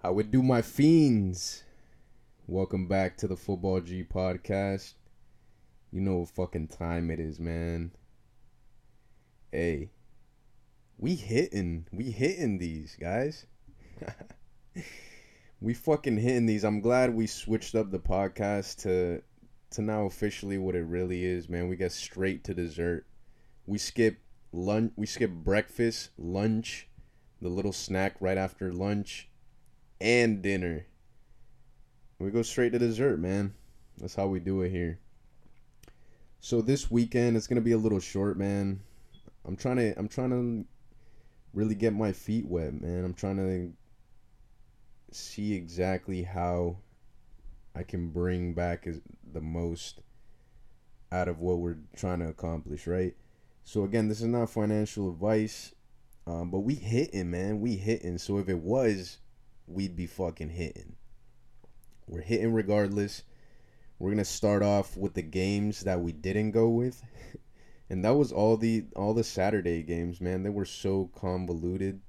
How would do my fiends? Welcome back to the Football G podcast. You know what fucking time it is, man. Hey, we hitting, we hitting these guys. we fucking hitting these. I'm glad we switched up the podcast to to now officially what it really is, man. We get straight to dessert. We skip lunch. We skip breakfast, lunch, the little snack right after lunch and dinner. We go straight to dessert, man. That's how we do it here. So this weekend it's gonna be a little short, man. I'm trying to I'm trying to really get my feet wet, man. I'm trying to see exactly how I can bring back the most out of what we're trying to accomplish, right? So again, this is not financial advice, um, but we hitting, man. We hitting. So if it was, we'd be fucking hitting. We're hitting regardless. We're gonna start off with the games that we didn't go with, and that was all the all the Saturday games, man. They were so convoluted.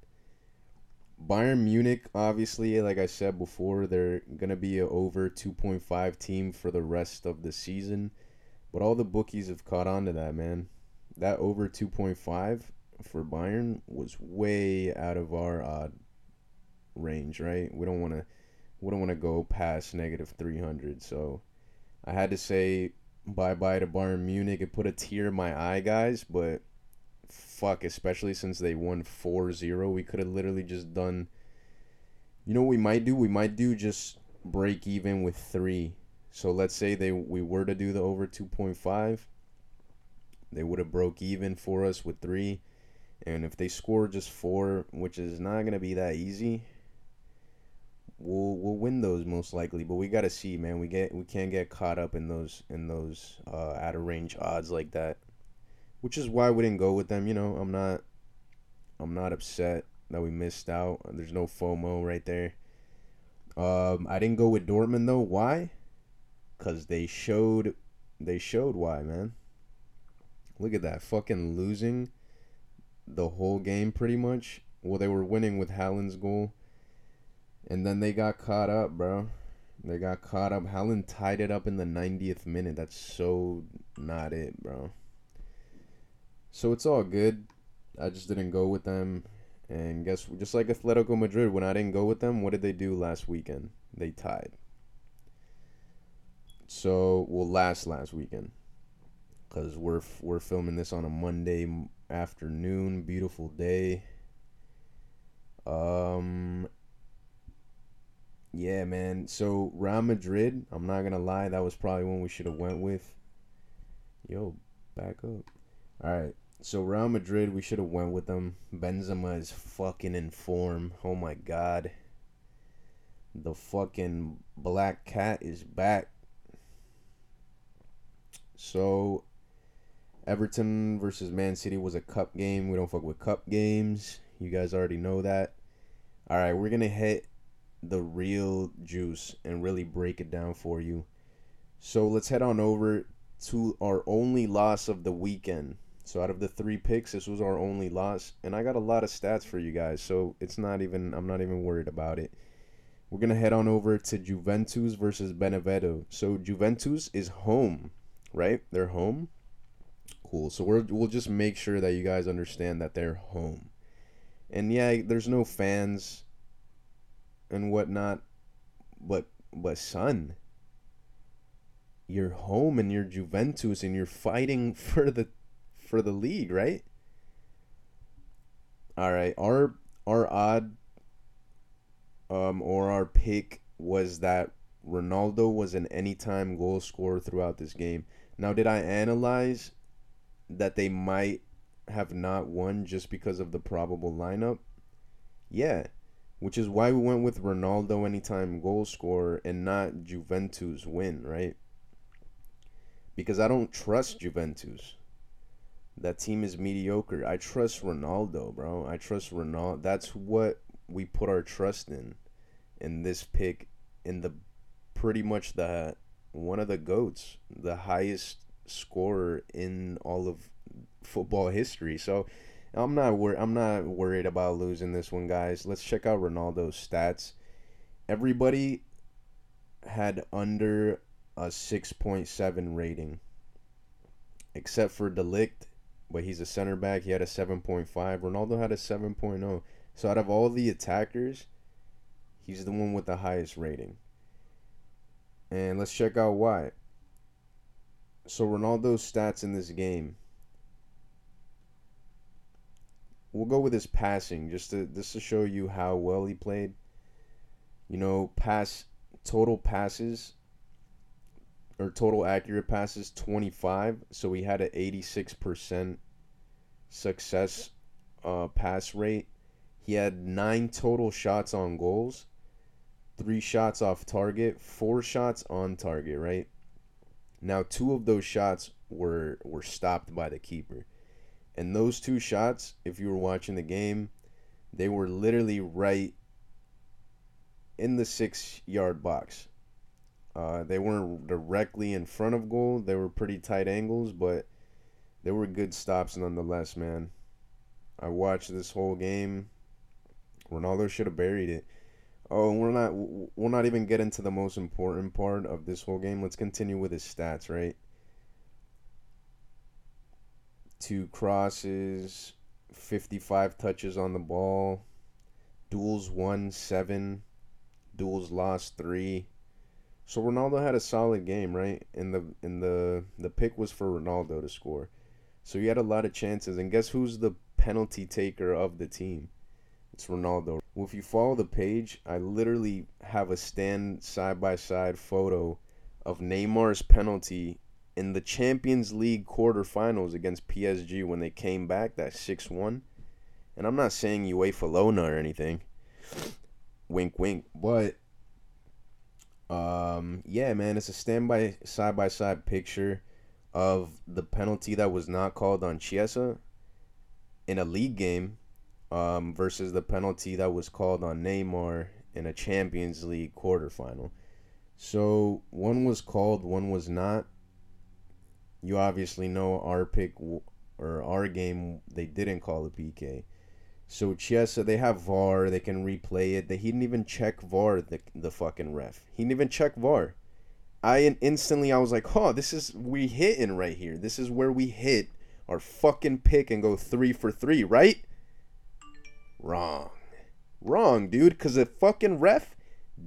Bayern Munich, obviously, like I said before, they're gonna be a over 2.5 team for the rest of the season, but all the bookies have caught on to that, man. That over 2.5 for Bayern was way out of our uh, range, right? We don't want to we don't want to go past negative 300. So I had to say bye bye to Bayern Munich. It put a tear in my eye, guys, but fuck, especially since they won 4-0, we could have literally just done You know what we might do? We might do just break even with 3. So let's say they we were to do the over 2.5, they would have broke even for us with 3. And if they score just 4, which is not going to be that easy, we'll we'll win those most likely. But we gotta see, man. We get we can't get caught up in those in those uh, out of range odds like that, which is why we didn't go with them. You know, I'm not I'm not upset that we missed out. There's no FOMO right there. Um, I didn't go with Dortmund though. Why? Cause they showed they showed why, man. Look at that, fucking losing the whole game pretty much. Well, they were winning with Haaland's goal and then they got caught up, bro. They got caught up. Haaland tied it up in the 90th minute. That's so not it, bro. So it's all good. I just didn't go with them. And guess just like Atletico Madrid, when I didn't go with them, what did they do last weekend? They tied. So well, last last weekend, cause we're we're filming this on a Monday afternoon, beautiful day. Um, yeah, man. So Real Madrid, I'm not gonna lie, that was probably one we should have went with. Yo, back up. All right. So Real Madrid, we should have went with them. Benzema is fucking in form. Oh my god. The fucking black cat is back. So Everton versus Man City was a cup game. We don't fuck with cup games. You guys already know that. All right, we're going to hit the real juice and really break it down for you. So let's head on over to our only loss of the weekend. So out of the three picks, this was our only loss, and I got a lot of stats for you guys. So it's not even I'm not even worried about it. We're gonna head on over to Juventus versus Benevento. So Juventus is home, right? They're home. Cool. So we're we'll just make sure that you guys understand that they're home. And yeah, there's no fans and whatnot. But but son, you're home and you're Juventus and you're fighting for the for the league, right? All right, our our odd um or our pick was that Ronaldo was an anytime goal scorer throughout this game. Now, did I analyze that they might have not won just because of the probable lineup? Yeah, which is why we went with Ronaldo anytime goal scorer and not Juventus win, right? Because I don't trust Juventus. That team is mediocre. I trust Ronaldo, bro. I trust Ronaldo. That's what we put our trust in in this pick in the pretty much the one of the goats, the highest scorer in all of football history. So I'm not wor- I'm not worried about losing this one, guys. Let's check out Ronaldo's stats. everybody had under a 6.7 rating except for De Ligt, but he's a center back. He had a 7.5. Ronaldo had a 7.0. So out of all the attackers, he's the one with the highest rating. And let's check out why. So Ronaldo's stats in this game. We'll go with his passing just to just to show you how well he played. You know, pass total passes or total accurate passes 25 so he had an 86% success uh, pass rate. He had nine total shots on goals three shots off target four shots on target right? Now two of those shots were were stopped by the keeper and those two shots if you were watching the game they were literally right in the six yard box uh, they weren't directly in front of goal. They were pretty tight angles, but they were good stops nonetheless, man. I watched this whole game. Ronaldo should have buried it. Oh, we're not we'll not even get into the most important part of this whole game. Let's continue with his stats, right? Two crosses, 55 touches on the ball, duels won 7, duels lost 3 so Ronaldo had a solid game, right? And the in the the pick was for Ronaldo to score. So he had a lot of chances. And guess who's the penalty taker of the team? It's Ronaldo. Well, if you follow the page, I literally have a stand side by side photo of Neymar's penalty in the Champions League quarterfinals against PSG when they came back that 6 1. And I'm not saying you UEFA Lona or anything. Wink, wink. But um, yeah, man, it's a standby side by side picture of the penalty that was not called on Chiesa in a league game um, versus the penalty that was called on Neymar in a Champions League quarterfinal. So one was called, one was not. You obviously know our pick or our game, they didn't call a PK. So Chiesa, they have VAR. They can replay it. They, he didn't even check VAR. The the fucking ref. He didn't even check VAR. I instantly I was like, oh, this is we hitting right here. This is where we hit our fucking pick and go three for three, right? Wrong, wrong, dude. Cause the fucking ref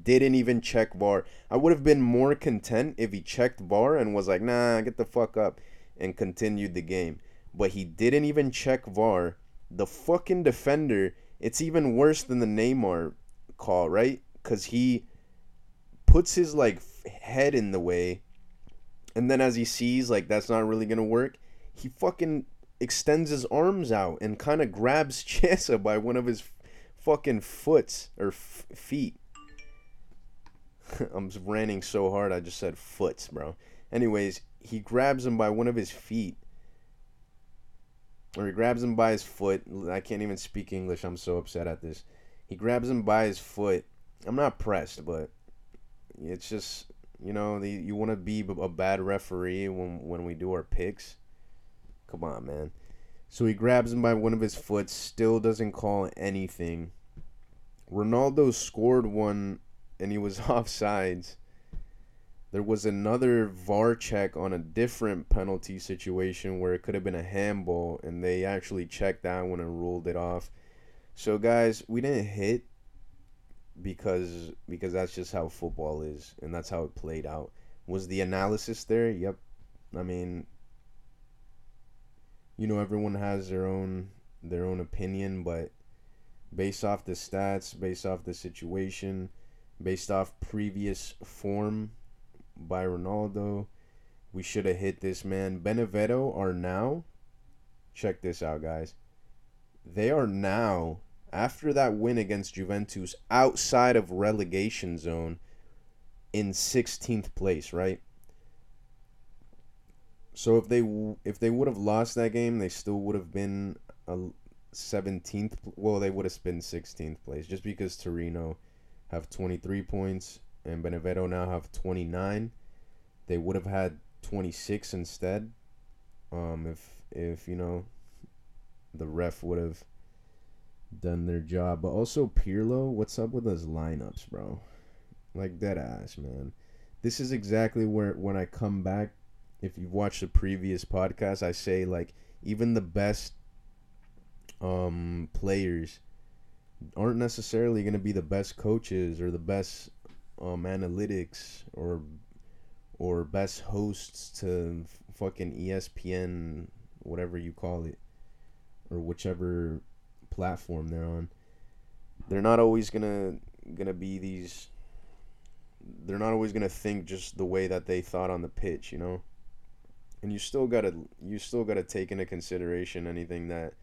didn't even check VAR. I would have been more content if he checked VAR and was like, nah, get the fuck up, and continued the game. But he didn't even check VAR the fucking defender, it's even worse than the Neymar call, right? Because he puts his like head in the way, and then as he sees like that's not really gonna work, he fucking extends his arms out and kind of grabs Chiesa by one of his fucking foots or f- feet. I'm ranting so hard I just said foots, bro. Anyways, he grabs him by one of his feet or he grabs him by his foot. I can't even speak English. I'm so upset at this. He grabs him by his foot. I'm not pressed, but it's just you know the, you want to be a bad referee when when we do our picks. Come on, man. So he grabs him by one of his foot. Still doesn't call anything. Ronaldo scored one, and he was offsides there was another VAR check on a different penalty situation where it could have been a handball, and they actually checked that one and ruled it off. So, guys, we didn't hit because because that's just how football is, and that's how it played out. Was the analysis there? Yep. I mean, you know, everyone has their own their own opinion, but based off the stats, based off the situation, based off previous form by Ronaldo. We should have hit this man. Benevento are now, check this out, guys. They are now, after that win against Juventus, outside of relegation zone in 16th place, right? So if they if they would have lost that game, they still would have been a 17th. Well, they would have been 16th place just because Torino have 23 points and Benevento now have 29. They would have had 26 instead. Um, if if you know the ref would have done their job. But also Pirlo, what's up with those lineups, bro? Like dead ass, man. This is exactly where when I come back. If you've watched the previous podcast, I say like even the best um players aren't necessarily going to be the best coaches or the best um analytics or or best hosts to fucking ESPN whatever you call it or whichever platform they're on. They're not always gonna gonna be these they're not always gonna think just the way that they thought on the pitch you know? And you still gotta you still gotta take into consideration anything that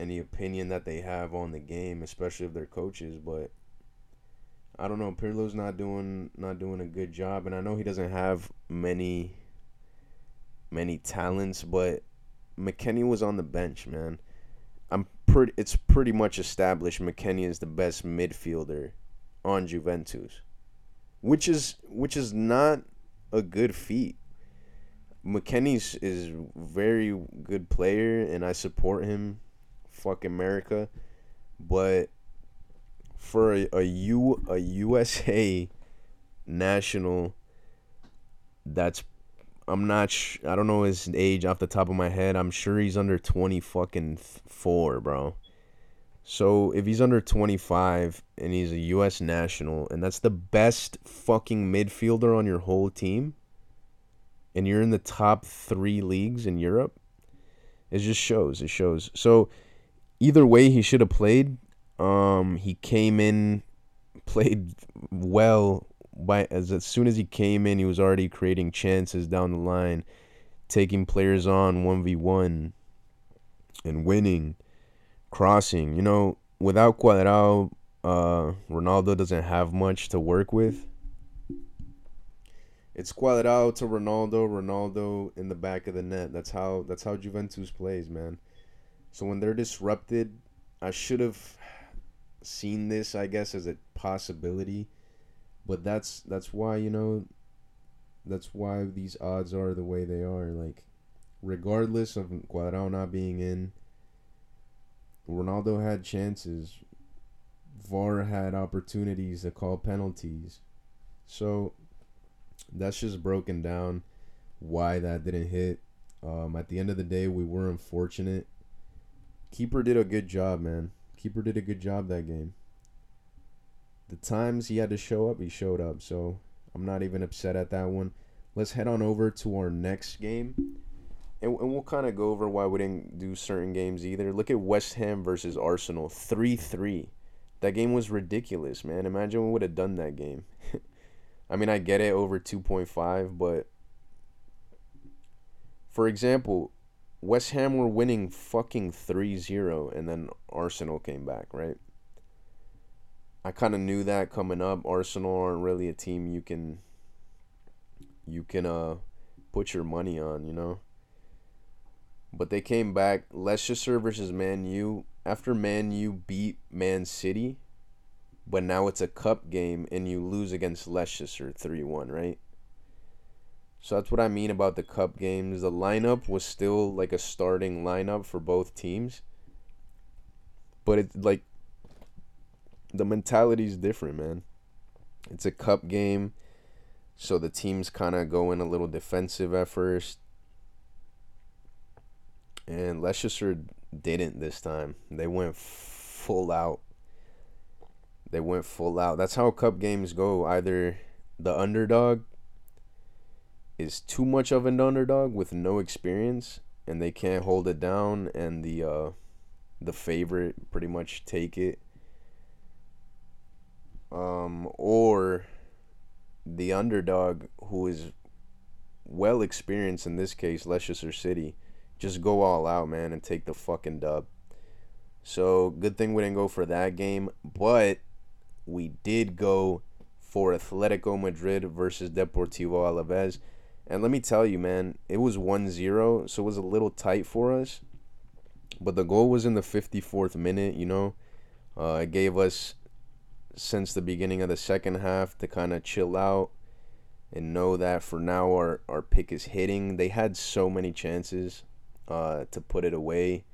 any opinion that they have on the game especially if they're coaches but I don't know Pirlo's not doing not doing a good job and I know he doesn't have many many talents but McKennie was on the bench man I'm pretty it's pretty much established McKennie is the best midfielder on Juventus. Which is which is not a good feat. McKennie's is very good player and I support him. Fuck America. But for a, a U a USA national that's I'm not. Sh- I don't know his age off the top of my head. I'm sure he's under twenty fucking four, bro. So if he's under 25 and he's a U.S. national, and that's the best fucking midfielder on your whole team, and you're in the top three leagues in Europe, it just shows. It shows. So either way, he should have played. Um, he came in, played well by as, as soon as he came in, he was already creating chances down the line, taking players on one v one, and winning, crossing. You know, without Cuadrado, uh, Ronaldo doesn't have much to work with. It's Cuadrado to Ronaldo, Ronaldo in the back of the net. That's how that's how Juventus plays, man. So when they're disrupted, I should have seen this, I guess, as a possibility. But that's that's why you know that's why these odds are the way they are. Like regardless of Cuadrado not being in Ronaldo had chances. VAR had opportunities to call penalties. So that's just broken down why that didn't hit. Um, at the end of the day we were unfortunate keeper did a good job man keeper did a good job that game the times he had to show up, he showed up. So I'm not even upset at that one. Let's head on over to our next game. And, and we'll kind of go over why we didn't do certain games either. Look at West Ham versus Arsenal 3 3. That game was ridiculous, man. Imagine we would have done that game. I mean, I get it over 2.5, but for example, West Ham were winning fucking 3 0, and then Arsenal came back, right? I kind of knew that coming up. Arsenal aren't really a team you can you can uh put your money on, you know. But they came back. Leicester versus Man U. After Man U beat Man City, but now it's a cup game and you lose against Leicester 3 1, right? So that's what I mean about the cup games. The lineup was still like a starting lineup for both teams. But it's like the mentality is different, man. It's a cup game, so the teams kind of go in a little defensive at first. And Leicester didn't this time. They went full out. They went full out. That's how cup games go. Either the underdog is too much of an underdog with no experience and they can't hold it down and the uh the favorite pretty much take it um, or the underdog who is well experienced in this case, Leicester City, just go all out, man, and take the fucking dub. So good thing we didn't go for that game, but we did go for Atletico Madrid versus Deportivo Alaves. And let me tell you, man, it was 1-0, so it was a little tight for us. But the goal was in the 54th minute, you know. Uh, it gave us since the beginning of the second half to kind of chill out and know that for now our, our pick is hitting. They had so many chances uh, to put it away.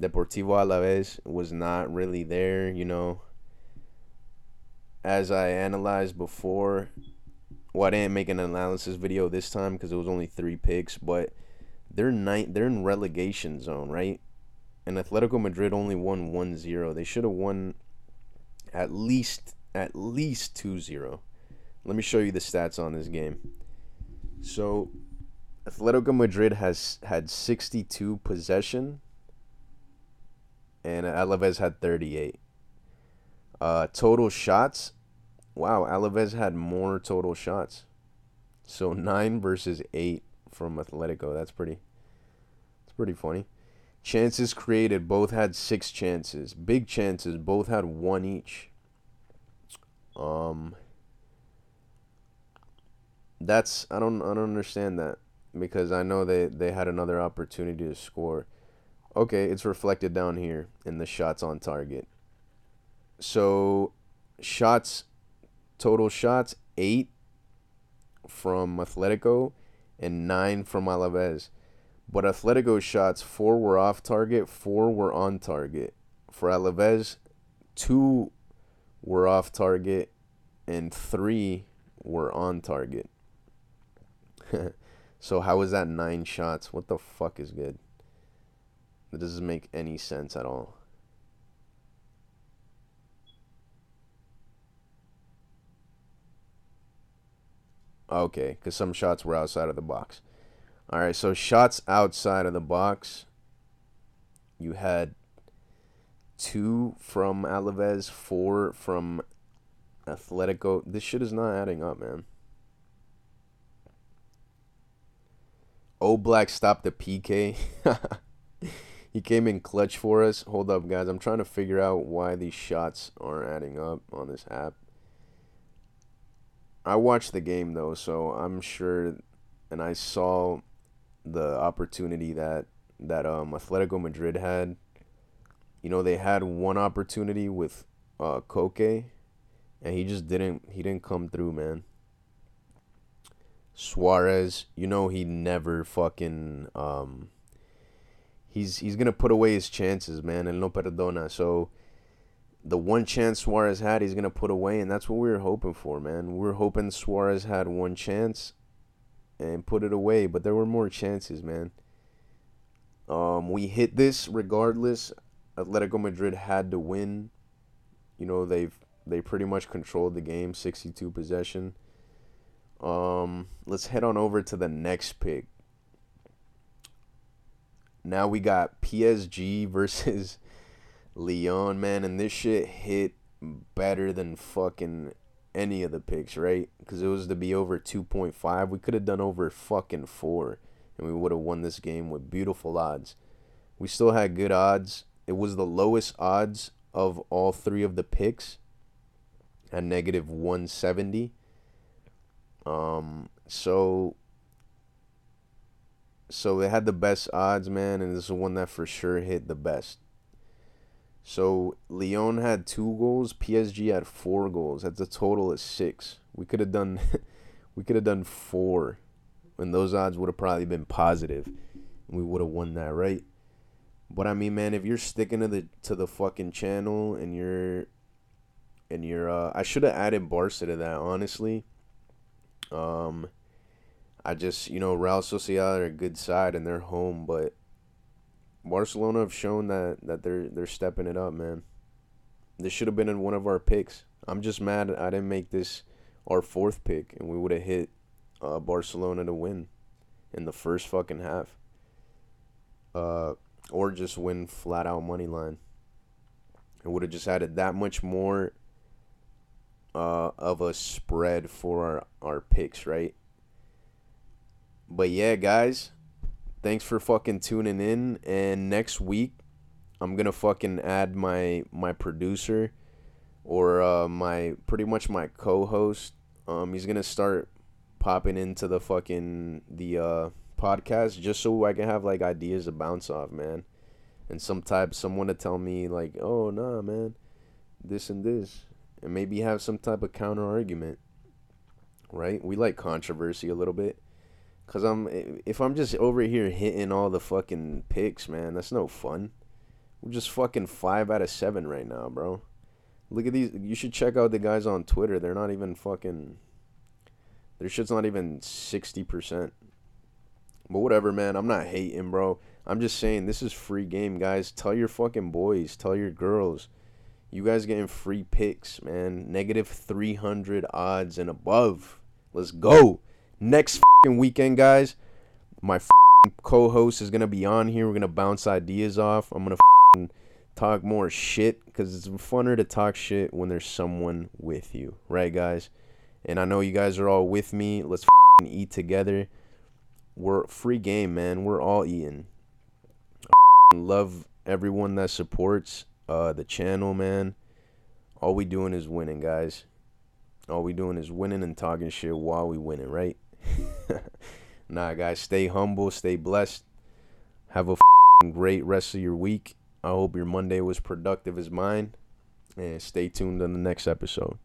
Deportivo Alaves was not really there, you know. as I analyzed before, well, I didn't make an analysis video this time because it was only three picks, but they're night they're in relegation zone, right? And Atletico Madrid only won 1-0. They should have won at least at least 2-0. Let me show you the stats on this game. So Atletico Madrid has had 62 possession and Alaves had 38. Uh, total shots. Wow, Alaves had more total shots. So 9 versus 8 from Atletico. That's pretty It's pretty funny. Chances created, both had 6 chances. Big chances, both had 1 each. Um that's I don't I don't understand that because I know they they had another opportunity to score. Okay, it's reflected down here in the shots on target. So, shots total shots 8 from Atletico and 9 from Alaves. But Atletico shots 4 were off target, 4 were on target. For Alaves, 2 were off target and 3 were on target. so how is that nine shots? What the fuck is good? That doesn't make any sense at all. Okay, because some shots were outside of the box. All right, so shots outside of the box. You had two from Alaves, four from Atletico. This shit is not adding up, man. Oblak stopped the PK. he came in clutch for us. Hold up, guys. I'm trying to figure out why these shots aren't adding up on this app. I watched the game though, so I'm sure, and I saw the opportunity that that um Atletico Madrid had. You know, they had one opportunity with uh Koke, and he just didn't he didn't come through, man. Suarez, you know he never fucking um he's he's gonna put away his chances, man, and no perdona. So the one chance Suarez had, he's gonna put away, and that's what we were hoping for, man. We were hoping Suarez had one chance and put it away, but there were more chances, man. Um, we hit this regardless. Atletico Madrid had to win. You know they've they pretty much controlled the game, sixty two possession. Um, let's head on over to the next pick. Now we got PSG versus Lyon, man, and this shit hit better than fucking any of the picks, right? Because it was to be over 2.5. We could have done over fucking 4, and we would have won this game with beautiful odds. We still had good odds. It was the lowest odds of all three of the picks at negative 170. Um, so so they had the best odds, man, and this is one that for sure hit the best. So Lyon had two goals, PSG had four goals. That's a total of six. We could have done, we could have done four, and those odds would have probably been positive. We would have won that, right? But I mean, man, if you're sticking to the to the fucking channel and you're, and you're, uh, I should have added Barca to that, honestly. Um, I just, you know, Real Sociedad are a good side and they're home, but Barcelona have shown that that they're they're stepping it up, man. This should have been in one of our picks. I'm just mad I didn't make this our fourth pick, and we would have hit uh, Barcelona to win in the first fucking half. Uh, or just win flat out money line. It would have just added that much more uh, of a spread for our, our picks, right? But yeah, guys, thanks for fucking tuning in. And next week, I'm gonna fucking add my my producer or uh, my pretty much my co-host. Um, he's gonna start popping into the fucking the uh podcast just so I can have like ideas to bounce off, man. And some type someone to tell me like, oh nah, man, this and this and maybe have some type of counter argument. Right? We like controversy a little bit. Cause I'm if I'm just over here hitting all the fucking picks, man, that's no fun. We're just fucking five out of seven right now, bro. Look at these. You should check out the guys on Twitter. They're not even fucking. Their shit's not even 60%. But whatever, man. I'm not hating, bro. I'm just saying this is free game, guys. Tell your fucking boys, tell your girls. You guys getting free picks, man. Negative 300 odds and above. Let's go. Next fucking weekend, guys. My co-host is gonna be on here. We're gonna bounce ideas off. I'm gonna talk more shit because it's funner to talk shit when there's someone with you, right, guys? And I know you guys are all with me. Let's eat together. We're free game, man. We're all eating. love everyone that supports uh, the channel, man. All we doing is winning, guys. All we doing is winning and talking shit while we winning, right? nah, guys, stay humble, stay blessed. Have a great rest of your week. I hope your Monday was productive as mine. And stay tuned on the next episode.